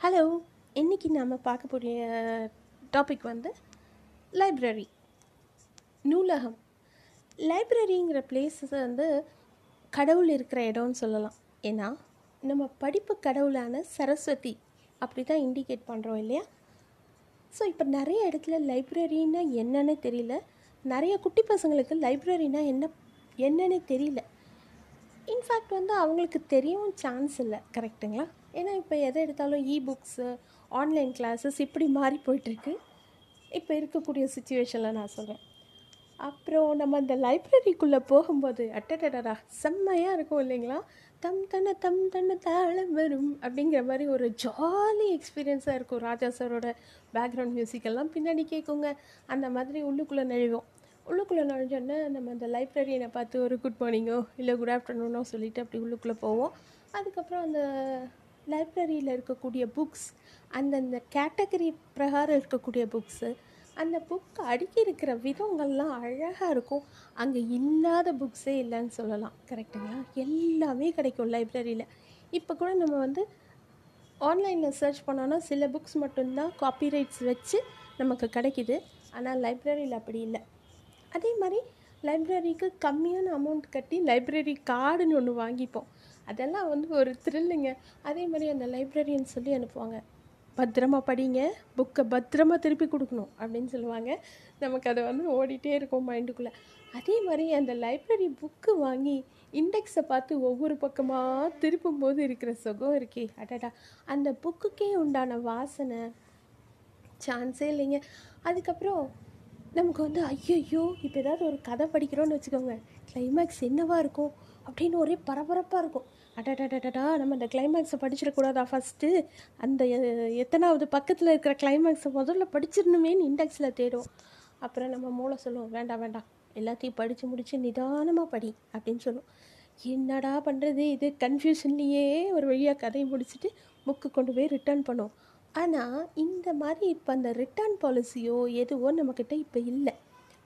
Hello இன்றைக்கி நாம் பார்க்கக்கூடிய டாபிக் வந்து லைப்ரரி நூலகம். லைப்ரரிங்கிற பிளேஸ் வந்து கடவுள் இருக்கிற இடம்னு சொல்லலாம். ஏன்னா நம்ம படிப்பு கடவுளான சரஸ்வதி அப்படி தான் இண்டிகேட் பண்ணுறோம் இல்லையா? ஸோ இப்போ நிறைய இடத்துல லைப்ரரின்னா என்னன்னு தெரியல. நிறைய குட்டி பசங்களுக்கு லைப்ரரினா என்ன என்னன்னு தெரியல. இன்ஃபேக்ட் வந்து அவங்களுக்கு தெரியவும் சான்ஸ் இல்லை கரெக்டுங்களா ஏன்னா இப்போ எதை எடுத்தாலும் இ புக்ஸு ஆன்லைன் கிளாஸஸ் இப்படி மாறி போயிட்டுருக்கு. இப்போ இருக்கக்கூடிய சுச்சுவேஷனில் நான் சொல்கிறேன் அப்புறம் நம்ம அந்த லைப்ரரிக்குள்ளே போகும்போது அட்டடடா செம்மையாக இருக்கும் இல்லைங்களா? தம் தன்னை தம் தன்னை தாழம் வரும் அப்படிங்கிற மாதிரி ஒரு ஜாலி எக்ஸ்பீரியன்ஸாக இருக்கும். ராஜா சாரோட பேக்ரவுண்ட் மியூசிக்கெல்லாம் பின்னாடி கேட்குங்க அந்த மாதிரி உள்ளுக்குள்ளே நழுவோம் உள்ளுக்குள்ளே நுழைஞ்சோடனே நம்ம அந்த லைப்ரரியனை பார்த்து ஒரு குட் மார்னிங்கோ இல்லை குட் ஆஃப்டர்நூனோ சொல்லிவிட்டு அப்படி உள்ளுக்குள்ளே போவோம். அதுக்கப்புறம் அந்த லைப்ரரியில் இருக்கக்கூடிய புக்ஸ் அந்தந்த கேட்டகரி பிரகாரம் இருக்கக்கூடிய புக்ஸு அந்த புக் அடுக்கி இருக்கிற விதங்கள்லாம் அழகாக இருக்கும். அங்கே இல்லாத புக்ஸே இல்லைன்னு சொல்லலாம். கரெக்டுங்களா எல்லாமே கிடைக்கும் லைப்ரரியில் இப்போ கூட நம்ம வந்து ஆன்லைனில் சர்ச் பண்ணோன்னா சில புக்ஸ் மட்டும்தான் காப்பிரைட்ஸ் வச்சு நமக்கு கிடைக்கிது. ஆனால் லைப்ரரியில் அப்படி இல்லை. அதே மாதிரி லைப்ரரிக்கு கம்மியான அமௌண்ட் கட்டி லைப்ரரி கார்டுன்னு ஒன்று வாங்கிப்போம். அதெல்லாம் வந்து ஒரு த்ரில்லுங்க அதே மாதிரி அந்த லைப்ரரியன் சொல்லி அனுப்புவாங்க பத்திரமா படிங்க புக்கை பத்திரமா திருப்பி கொடுக்கணும் அப்படின்னு சொல்லுவாங்க. நமக்கு அதை வந்து ஓடிட்டே இருக்கும் மைண்டுக்குள்ளே அதே மாதிரி அந்த லைப்ரரி புக்கு வாங்கி இண்டெக்ஸை பார்த்து ஒவ்வொரு பக்கமாக திருப்பும் போது இருக்கிற சுகம் இருக்கே அடடா. அந்த புக்குக்கே உண்டான வாசனை சான்ஸே இல்லைங்க. அதுக்கப்புறம் நமக்கு வந்து ஐயோ இப்போ ஏதாவது ஒரு கதை படிக்கிறோன்னு வச்சுக்கோங்க. கிளைமேக்ஸ் என்னவாக இருக்கும்? அப்படின்னு ஒரே பரபரப்பாக இருக்கும். அடடடடா நம்ம இந்த கிளைமேக்ஸை படிச்சிடக்கூடாதா ஃபஸ்ட்டு அந்த எத்தனாவது பக்கத்தில் இருக்கிற கிளைமேக்ஸை முதல்ல படிச்சிடணுமேன்னு இண்டெக்ஸில் தேடும். அப்புறம் நம்ம மூளை சொல்லுவோம் வேண்டாம் வேண்டாம். எல்லாத்தையும் படித்து முடித்து நிதானமாக படி அப்படின்னு சொல்லுவோம் என்னடா பண்ணுறது இது கன்ஃபியூஷன்லேயே ஒரு வழியாக கதையை முடிச்சுட்டு புக்கு கொண்டு போய் ரிட்டர்ன் பண்ணுவோம் ஆனால் இந்த மாதிரி இப்போ அந்த ரிட்டர்ன் பாலிசியோ எதுவோ நம்மக்கிட்ட இப்போ இல்லை.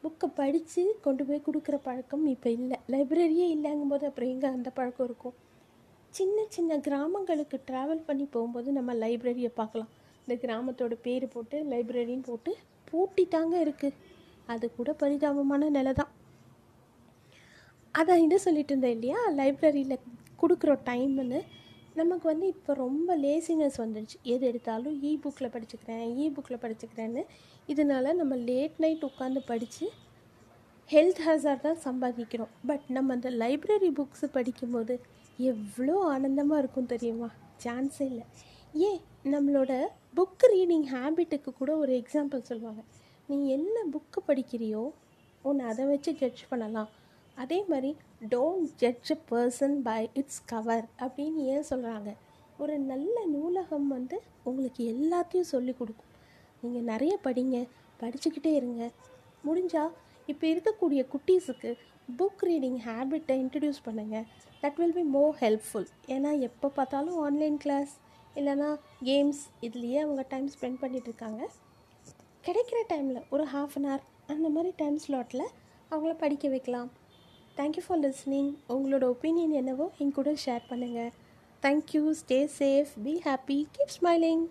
புக்கை படித்து கொண்டு போய் கொடுக்குற பழக்கம் இப்போ இல்லை. லைப்ரரியே இல்லைங்கும் போது அப்புறம் எங்கே அந்த பழக்கம் இருக்கும்? சின்ன சின்ன கிராமங்களுக்கு ட்ராவல் பண்ணி போகும்போது நம்ம லைப்ரரியை பார்க்கலாம் இந்த கிராமத்தோட பேர் போட்டு லைப்ரரின்னு போட்டு பூட்டிட்டாங்க இருக்குது அது கூட பரிதாபமான நிலை தான். அதான் இதை சொல்லிட்டு இருந்தேன் இல்லையா? லைப்ரரியில் கொடுக்குற டைம்னு நமக்கு வந்து இப்போ ரொம்ப லேசினஸ் வந்துடுச்சு எது எடுத்தாலும் இ புக்கில் படிச்சுக்கிறேன் இ புக்கில் படிச்சுக்கிறேன்னு. இதனால் நம்ம லேட் நைட் உட்காந்து படித்து ஹெல்த் ஹேசார் தான் சம்பாதிக்கிறோம். பட் நம்ம அந்த லைப்ரரி புக்ஸு படிக்கும்போது எவ்வளோ ஆனந்தமாக இருக்கும் தெரியுமா? சான்ஸே இல்லை. ஏன்? நம்மளோட புக் ரீடிங் ஹேபிட்டுக்கு கூட ஒரு எக்ஸாம்பிள் சொல்லுவாங்க. நீ என்ன புக்கு படிக்கிறியோ உன்னை அதை வச்சு ஜட்ஜ் பண்ணலாம். அதே மாதிரி don't judge a person by its cover அப்படின்னு ஏன் சொல்கிறாங்க ஒரு நல்ல நூலகம் வந்து உங்களுக்கு எல்லாத்தையும் சொல்லி கொடுக்கும். நீங்கள் நிறைய படிங்க படிச்சுக்கிட்டே இருங்க. முடிஞ்சால் இப்போ இருக்கக்கூடிய குட்டீஸுக்கு புக் ரீடிங் ஹேபிட்டை இன்ட்ரடியூஸ் பண்ணுங்கள் that will be more helpful ஏன்னா எப்போ பார்த்தாலும் ஆன்லைன் கிளாஸ் இல்லைனா கேம்ஸ் இதுலேயே அவங்க டைம் ஸ்பெண்ட் பண்ணிகிட்ருக்காங்க கிடைக்கிற டைமில் ஒரு ஹாஃப் அன் ஹவர் அந்த மாதிரி டைம் ஸ்லாட்டில் அவங்கள படிக்க வைக்கலாம். தேங்க்யூ ஃபார் லிஸ்னிங் உங்களோட ஒப்பீனியன் என்னவோ என் கூட ஷேர் பண்ணுங்கள் thank you stay safe be happy keep smiling